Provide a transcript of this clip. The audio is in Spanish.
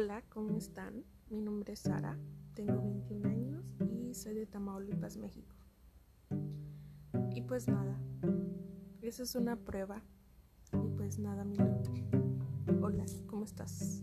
Hola, ¿cómo están? Mi nombre es Sara, tengo 21 años y soy de Tamaulipas, México. Y pues nada, eso es una prueba. Y pues nada, mi Hola, ¿cómo estás?